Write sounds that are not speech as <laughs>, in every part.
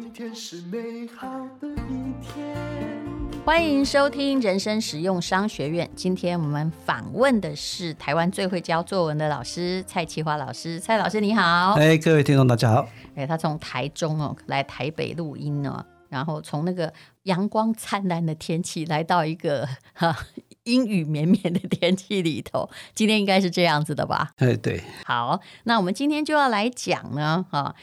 今天是美好的一天。欢迎收听人生实用商学院。今天我们访问的是台湾最会教作文的老师蔡淇华老师。蔡老师你好，哎，各位听众大家好。哎，他从台中哦来台北录音哦，然后从那个阳光灿烂的天气来到一个哈 <laughs> 阴雨绵绵的天气里头。今天应该是这样子的吧？哎，对。好，那我们今天就要来讲呢，哈。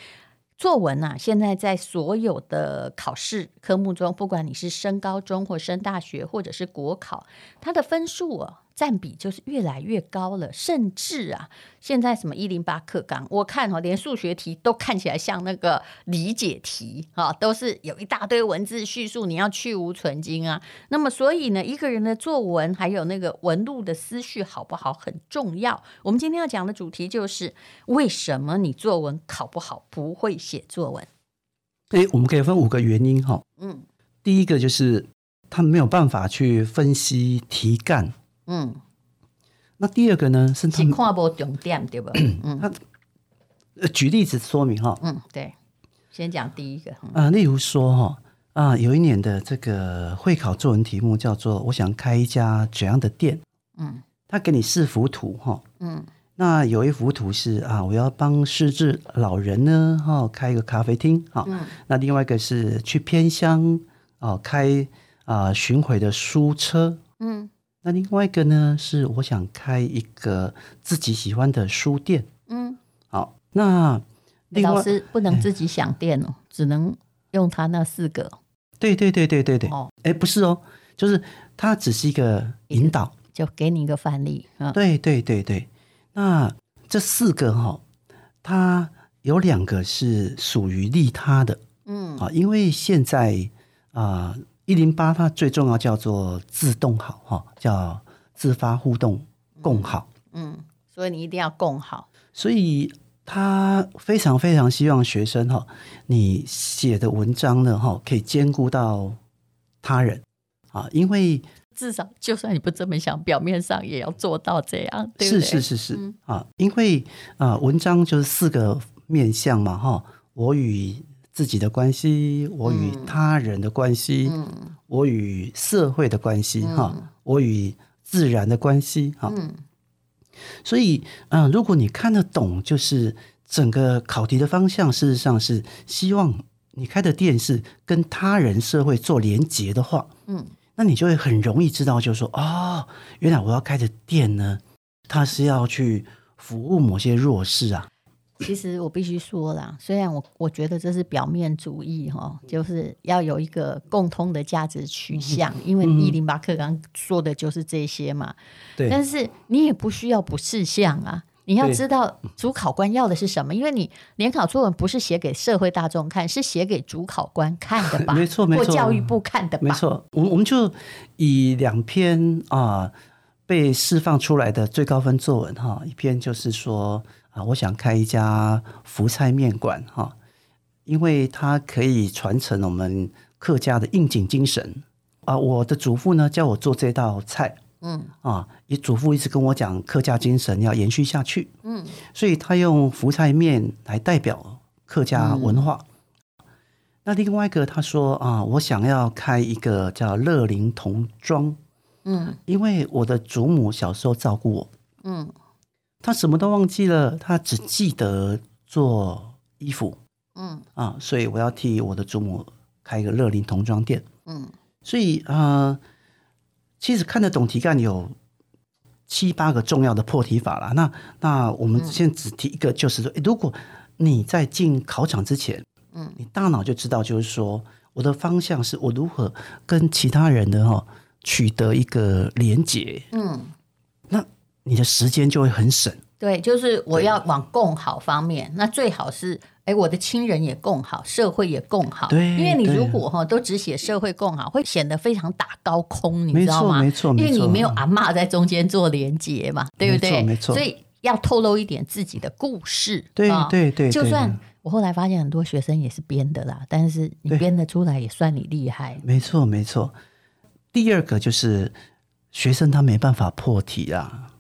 作文啊，现在在所有的考试科目中，不管你是升高中或升大学，或者是国考，它的分数啊。占比就是越来越高了，甚至啊，现在什么一零八课纲，我看哈，连数学题都看起来像那个理解题哈，都是有一大堆文字叙述，你要去芜存菁啊。那么，所以呢，一个人的作文还有那个文路的思绪好不好很重要。我们今天要讲的主题就是为什么你作文考不好，不会写作文？诶，我们可以分五个原因哈。嗯，第一个就是他没有办法去分析题干。嗯，那第二个呢？是他看不重点，对吧？<clears throat> 嗯，他举例子说明哈。嗯，对，先讲第一个。啊、呃，例如说哈啊，有一年的这个会考作文题目叫做“我想开一家怎样的店”。嗯，他给你四幅图哈。嗯，那有一幅图是啊，我要帮失智老人呢哈开一个咖啡厅哈。嗯，那另外一个是去偏乡啊开啊巡回的书车。嗯。那另外一个呢，是我想开一个自己喜欢的书店。嗯，好，那老师不能自己想店哦，只能用他那四个。对对对对对对。哦，哎，不是哦，就是它只是一个引导，就给你一个范例。嗯，对对对对。那这四个哈、哦，它有两个是属于利他的。嗯，啊，因为现在啊。呃一零八，它最重要叫做自动好哈，叫自发互动共好。嗯，所以你一定要共好。所以他非常非常希望学生哈，你写的文章呢哈，可以兼顾到他人啊，因为至少就算你不这么想，表面上也要做到这样，对不对？是是是是啊，因为啊，文章就是四个面向嘛哈，我与。自己的关系，我与他人的关系，嗯、我与社会的关系，哈、嗯，我与自然的关系，哈、嗯。所以，嗯、呃，如果你看得懂，就是整个考题的方向，事实上是希望你开的店是跟他人、社会做连结的话，嗯，那你就会很容易知道，就是说，哦，原来我要开的店呢，它是要去服务某些弱势啊。其实我必须说啦，虽然我我觉得这是表面主义哈，就是要有一个共通的价值取向，因为一零八课刚说的就是这些嘛。对。但是你也不需要不事项啊，你要知道主考官要的是什么，因为你联考作文不是写给社会大众看，是写给主考官看的吧？<laughs> 没错，没错。或教育部看的吧？没错。我我们就以两篇啊被释放出来的最高分作文哈，一篇就是说。啊，我想开一家福菜面馆哈，因为它可以传承我们客家的应景精神啊。我的祖父呢叫我做这道菜，嗯啊，也祖父一直跟我讲客家精神要延续下去，嗯，所以他用福菜面来代表客家文化。嗯、那另外一个他说啊，我想要开一个叫乐龄童装，嗯，因为我的祖母小时候照顾我，嗯。他什么都忘记了，他只记得做衣服，嗯。啊，所以我要替我的祖母开一个乐龄童装店，嗯，所以啊、呃，其实看得懂题干有七八个重要的破题法啦。那那我们现在只提一个，就是说，如果你在进考场之前，嗯，你大脑就知道，就是说我的方向是我如何跟其他人的哈取得一个连结，嗯。你的时间就会很省。对，就是我要往共好方面，那最好是哎，我的亲人也共好，社会也共好。对，因为你如果哈都只写社会共好，会显得非常打高空，你知道吗？没错，没错，因为你没有阿嬷在中间做连接嘛，对不对？没错，所以要透露一点自己的故事。对对对，就算我后来发现很多学生也是编的啦，但是你编得出来也算你厉害。没错没错。第二个就是学生他没办法破题啊。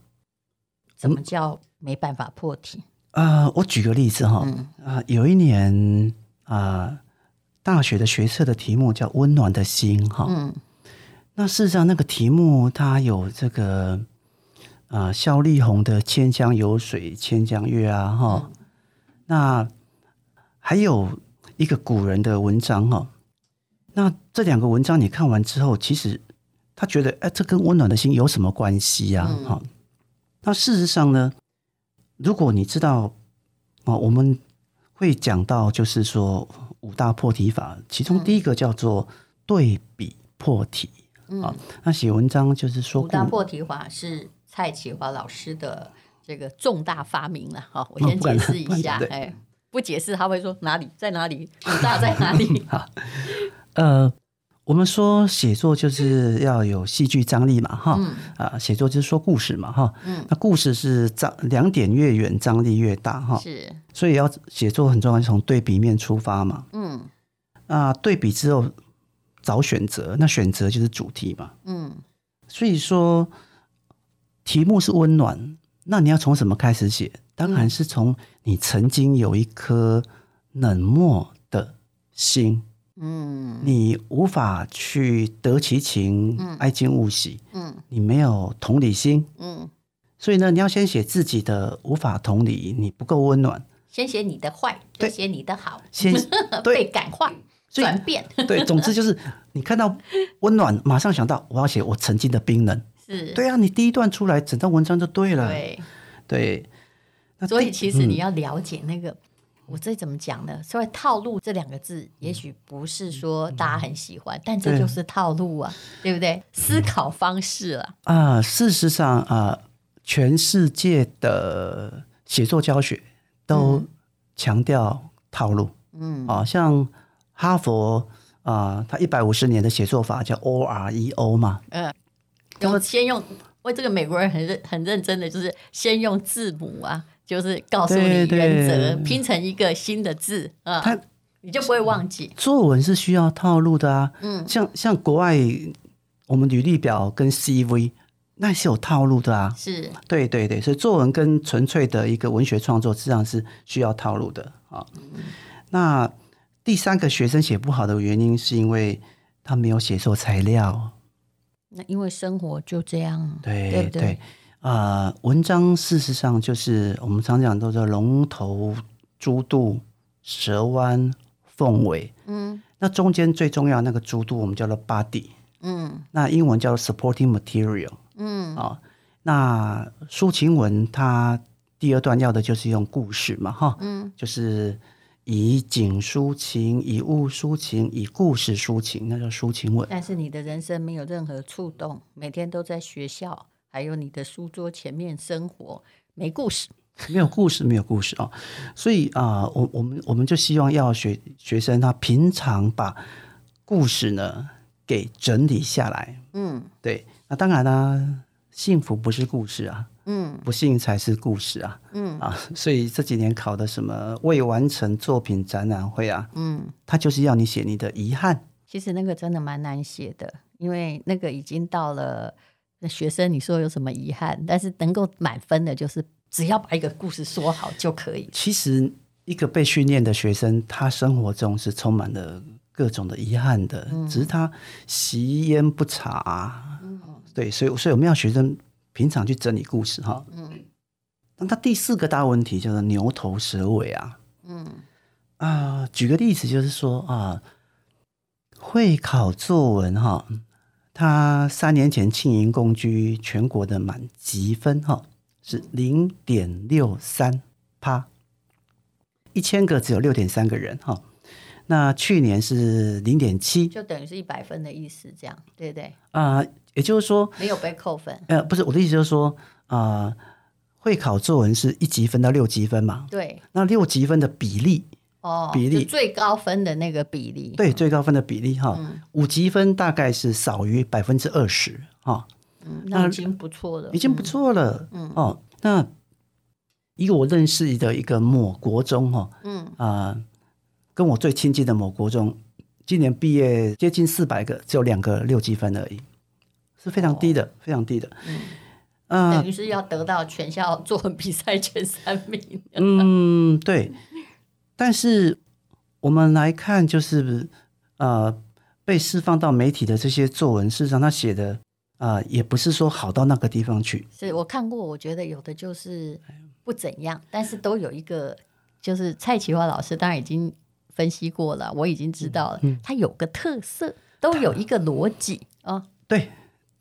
什么叫没办法破题？啊、呃，我举个例子哈，啊、嗯呃，有一年啊、呃，大学的学测的题目叫《温暖的心》哈。嗯。那事实上，那个题目它有这个啊，萧丽红的《千江有水千江月》啊，哈。那还有一个古人的文章哈。那这两个文章你看完之后，其实他觉得，哎，这跟温暖的心有什么关系呀？哈。那事实上呢，如果你知道啊，我们会讲到，就是说五大破题法，其中第一个叫做对比破题。嗯，那写文章就是说，五大破题法是蔡启华老师的这个重大发明了。哈，我先解释一下。哎，不解释他会说哪里在哪里，五大在哪里？<laughs> 好，呃，我们说写作就是要有戏剧张力嘛，哈，啊，写作就是说故事嘛，哈，嗯，那故事是张两点越远，张力越大，哈，是，所以要写作很重要，从对比面出发嘛，嗯，啊对比之后。找选择，那选择就是主题嘛。嗯，所以说题目是温暖，那你要从什么开始写？当然是从你曾经有一颗冷漠的心。嗯，你无法去得其情，嗯爱敬勿喜。嗯，你没有同理心。嗯，所以呢，你要先写自己的无法同理，你不够温暖。先写你的坏，再写你的好。先 <laughs> 被感化。转变 <laughs> 对，总之就是你看到温暖，马上想到我要写我曾经的冰冷，<laughs> 是对啊，你第一段出来，整段文章就对了，对对。所以其实你要了解那个，嗯、我这怎么讲呢？所谓套路这两个字，也许不是说大家很喜欢，嗯、但这就是套路啊，对，对不对？思考方式啊，啊，事实上啊，全世界的写作教学都强调套路，嗯啊，像。哈佛啊，他一百五十年的写作法叫 O R E O 嘛。嗯，我先用，为这个美国人很认很认真的，就是先用字母啊，就是告诉你原则，拼成一个新的字啊，他你就不会忘记。作文是需要套路的啊，嗯，像像国外我们履历表跟 C V 那是有套路的啊，是。对对对，所以作文跟纯粹的一个文学创作实际上是需要套路的啊，嗯、那。第三个学生写不好的原因，是因为他没有写作材料。那因为生活就这样，对对对？啊、呃，文章事实上就是我们常讲都叫龙头、猪肚、蛇弯、凤尾。嗯，那中间最重要那个猪肚，我们叫做 body。嗯，那英文叫做 supporting material。嗯，啊、哦，那抒情文它第二段要的就是用故事嘛，哈，嗯，就是。以景抒情，以物抒情，以故事抒情，那叫抒情文。但是你的人生没有任何触动，每天都在学校，还有你的书桌前面生活，没故事，<laughs> 没有故事，没有故事啊！所以啊、呃，我我们我们就希望要学学生他平常把故事呢给整理下来。嗯，对。那当然啦、啊，幸福不是故事啊。嗯，不幸才是故事啊！嗯啊，所以这几年考的什么未完成作品展览会啊，嗯，他就是要你写你的遗憾。其实那个真的蛮难写的，因为那个已经到了那学生，你说有什么遗憾？但是能够满分的，就是只要把一个故事说好就可以。其实一个被训练的学生，他生活中是充满了各种的遗憾的，嗯、只是他习焉不察。嗯，对，所以所以我们要学生。平常去整理故事哈，嗯，那他第四个大问题就是牛头蛇尾啊，嗯啊，举个例子就是说啊，会考作文哈，他三年前庆盈共居全国的满级分哈是零点六三趴，一千个只有六点三个人哈，那去年是零点七，就等于是一百分的意思，这样对不对？啊。也就是说，没有被扣分。呃，不是我的意思，就是说，啊、呃，会考作文是一级分到六级分嘛？对。那六级分的比例，哦，比例最高分的那个比例，对，最高分的比例哈，嗯、五级分大概是少于百分之二十哈。嗯，那已经不错了，已经不错了。嗯，哦，那一个我认识的一个某国中哈，嗯啊、呃，跟我最亲近的某国中，今年毕业接近四百个，只有两个六级分而已。是非常低的，哦、非常低的。嗯，呃、等于是要得到全校作文比赛前三名。嗯，对。但是我们来看，就是呃，被释放到媒体的这些作文，事实上他写的啊、呃，也不是说好到那个地方去。是我看过，我觉得有的就是不怎样，但是都有一个，就是蔡启华老师当然已经分析过了，我已经知道了，嗯、它有个特色，都有一个逻辑啊。对。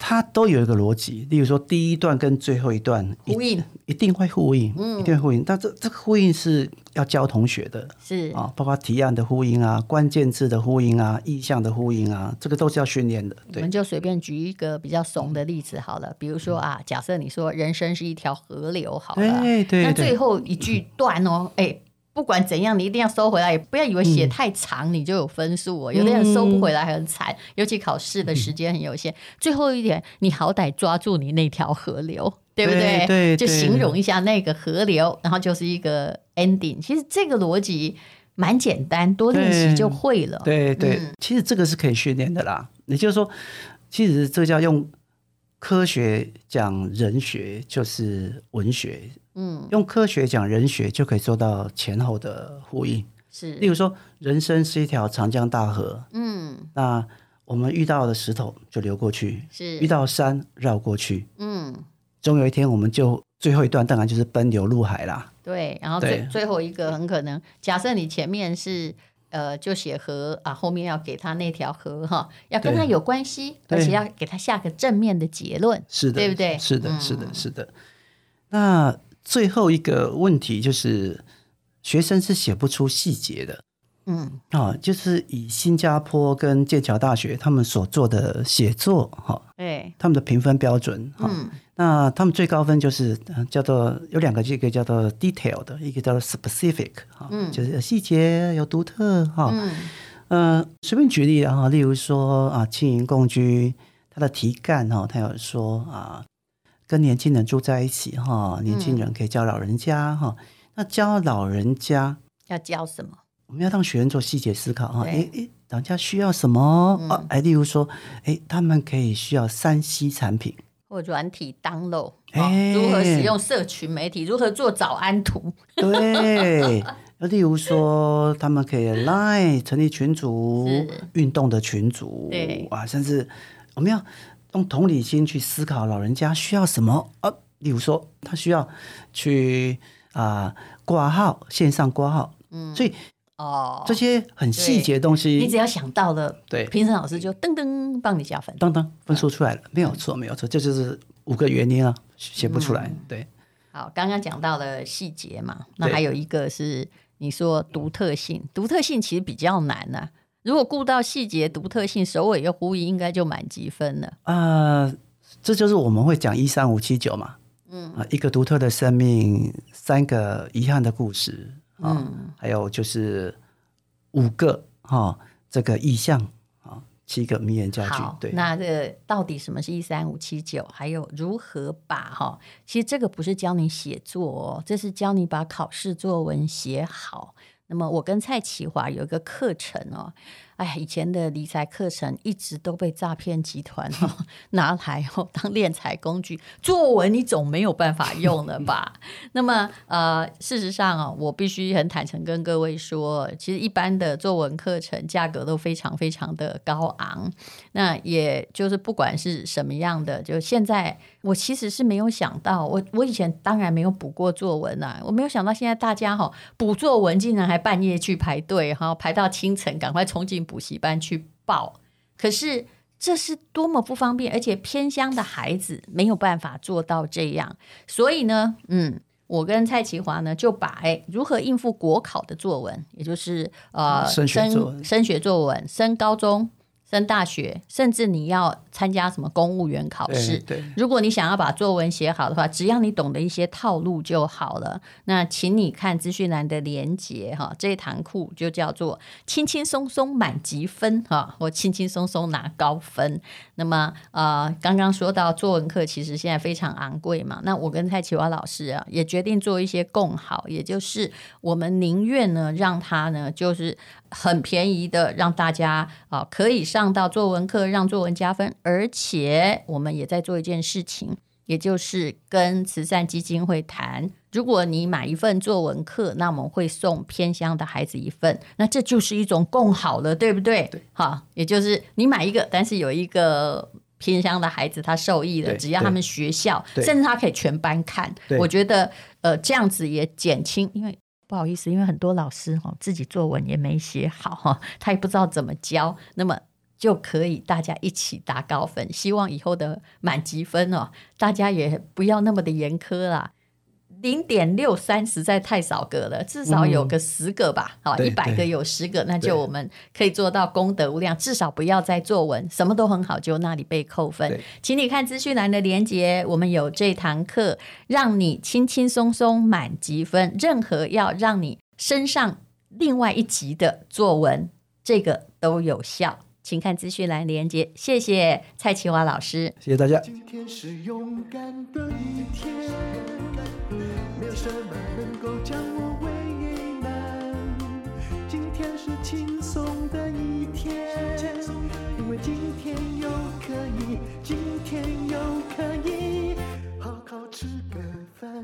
它都有一个逻辑，例如说第一段跟最后一段呼应，一定会呼应，嗯，一定会呼应。但这这个呼应是要教同学的，是啊，包括提案的呼应啊，关键字的呼应啊，意象的呼应啊，这个都是要训练的。对，我们就随便举一个比较怂的例子好了，比如说啊，假设你说人生是一条河流，好了，对对，那最后一句段哦，哎。不管怎样，你一定要收回来，也不要以为写太长你就有分数哦。嗯、有的人收不回来很惨，尤其考试的时间很有限。嗯、最后一点，你好歹抓住你那条河流，<laughs> 对不对？对，就形容一下那个河流，然后就是一个 ending。其实这个逻辑蛮简单，多练习就会了。对对，对，嗯、其实这个是可以训练的啦。也就是说，其实这叫用科学讲人学，就是文学。嗯，用科学讲人学就可以做到前后的呼应。是，例如说，人生是一条长江大河。嗯，那我们遇到的石头就流过去，是遇到山绕过去。嗯，终有一天我们就最后一段当然就是奔流入海啦。对，然后最最后一个很可能，假设你前面是呃就写河啊，后面要给他那条河哈，要跟他有关系，而且要给他下个正面的结论，是的，对不对？是的，是的，是的。那最后一个问题就是，学生是写不出细节的，嗯。啊，就是以新加坡跟剑桥大学他们所做的写作，哈，对，他们的评分标准，嗯，那他们最高分就是叫做有两个，这个叫做 detail 的，一个叫做 specific，哈，嗯，就是有细节有独特，哈，嗯，呃，随便举例啊，例如说啊，青银共居，它的题干哈，它有说啊。跟年轻人住在一起哈，年轻人可以教老人家哈。嗯、那教老人家要教什么？我们要让学生做细节思考哈。哎哎，老人家需要什么？哎、嗯，例如说，哎，他们可以需要三 C 产品或软体 download，哎，如何使用社群媒体？如何做早安图？对，<laughs> 那例如说，他们可以 Line 成立群组，是运动的群组，对啊，甚至我们要。用同理心去思考老人家需要什么。啊？例如说，他需要去啊挂号，线上挂号，嗯，所以哦，这些很细节的东西，你只要想到了，对，评审老师就噔噔帮你加分，噔噔分数出来了，没有错，没有错，这就是五个原因啊，写不出来，对。好，刚刚讲到了细节嘛，那还有一个是你说独特性，独特性其实比较难呢。如果顾到细节独特性，首尾又呼应，应该就满级分了。啊、呃，这就是我们会讲一三五七九嘛。嗯啊，一个独特的生命，三个遗憾的故事啊，嗯、还有就是五个哈、哦、这个意象啊，七个名言佳句。好对，那这个到底什么是一三五七九？还有如何把哈？其实这个不是教你写作哦，这是教你把考试作文写好。那么我跟蔡启华有一个课程哦，哎，以前的理财课程一直都被诈骗集团哦 <laughs> 拿来哦当敛财工具，作文你总没有办法用了吧？<laughs> 那么呃，事实上啊、哦，我必须很坦诚跟各位说，其实一般的作文课程价格都非常非常的高昂。那也就是不管是什么样的，就现在。我其实是没有想到，我我以前当然没有补过作文啊，我没有想到现在大家哈补作文竟然还半夜去排队哈，排到清晨，赶快冲进补习班去报。可是这是多么不方便，而且偏乡的孩子没有办法做到这样。所以呢，嗯，我跟蔡奇华呢就把哎如何应付国考的作文，也就是呃升学作文、升学作文、升高中。升大学，甚至你要参加什么公务员考试，对，对，如果你想要把作文写好的话，只要你懂得一些套路就好了。那请你看资讯栏的连接哈，这一堂课就叫做轻轻松松满级分哈，我轻轻松松拿高分。那么呃，刚刚说到作文课其实现在非常昂贵嘛，那我跟蔡启华老师啊也决定做一些共好，也就是我们宁愿呢让他呢就是很便宜的让大家啊、呃、可以上。到作文课让作文加分，而且我们也在做一件事情，也就是跟慈善基金会谈，如果你买一份作文课，那我们会送偏乡的孩子一份，那这就是一种共好了，对不对？对，好，也就是你买一个，但是有一个偏乡的孩子他受益了，只要他们学校，甚至他可以全班看，我觉得呃这样子也减轻，因为不好意思，因为很多老师哈自己作文也没写好哈，<laughs> 他也不知道怎么教，那么。就可以大家一起打高分，希望以后的满级分哦，大家也不要那么的严苛啦。零点六三实在太少个了，至少有个十个吧，好、嗯，一百个有十个，那就我们可以做到功德无量。至少不要再作文什么都很好，就那里被扣分。请你看资讯栏的连接，我们有这堂课，让你轻轻松松满级分。任何要让你升上另外一级的作文，这个都有效。请看资讯栏连接，谢谢蔡奇华老师，谢谢大家。今天是勇敢的一天，没有什么能够将我为难。今天是轻松的一天，因为今天又可以，今天又可以好好吃个饭，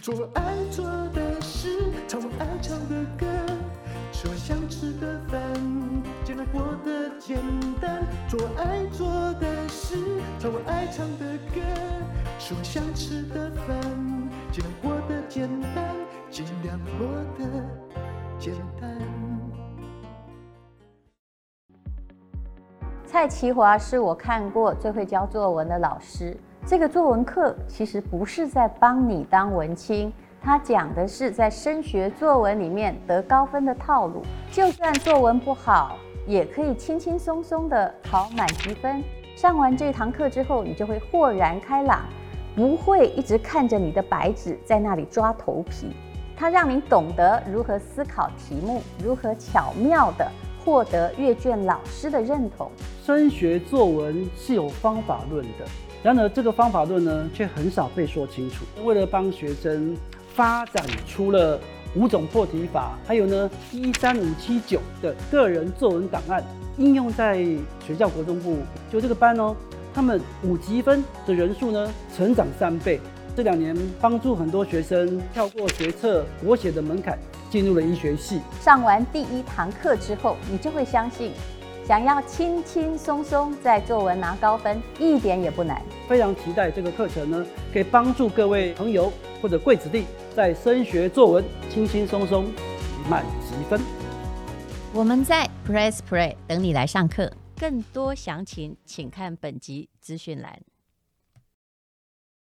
做爱做的事，唱我爱唱的歌。吃我想吃的饭，尽量过得简单，做爱做的事，唱我爱唱的歌。吃我想吃的饭，尽量过得简单，尽量过得简单。蔡淇华是我看过最会教作文的老师。这个作文课其实不是在帮你当文青。他讲的是在升学作文里面得高分的套路，就算作文不好，也可以轻轻松松的考满级分。上完这堂课之后，你就会豁然开朗，不会一直看着你的白纸在那里抓头皮。它让你懂得如何思考题目，如何巧妙地获得阅卷老师的认同。升学作文是有方法论的，然而这个方法论呢，却很少被说清楚。为了帮学生。发展出了五种破题法，还有呢，一三五七九的个人作文档案应用在学校国中部，就这个班哦，他们五级分的人数呢成长三倍。这两年帮助很多学生跳过学测国写的门槛，进入了医学系。上完第一堂课之后，你就会相信，想要轻轻松松在作文拿高分，一点也不难。非常期待这个课程呢，可以帮助各位朋友或者贵子弟。在升学作文轻轻松松满积分。我们在 Press Play 等你来上课，更多详情请看本集资讯栏。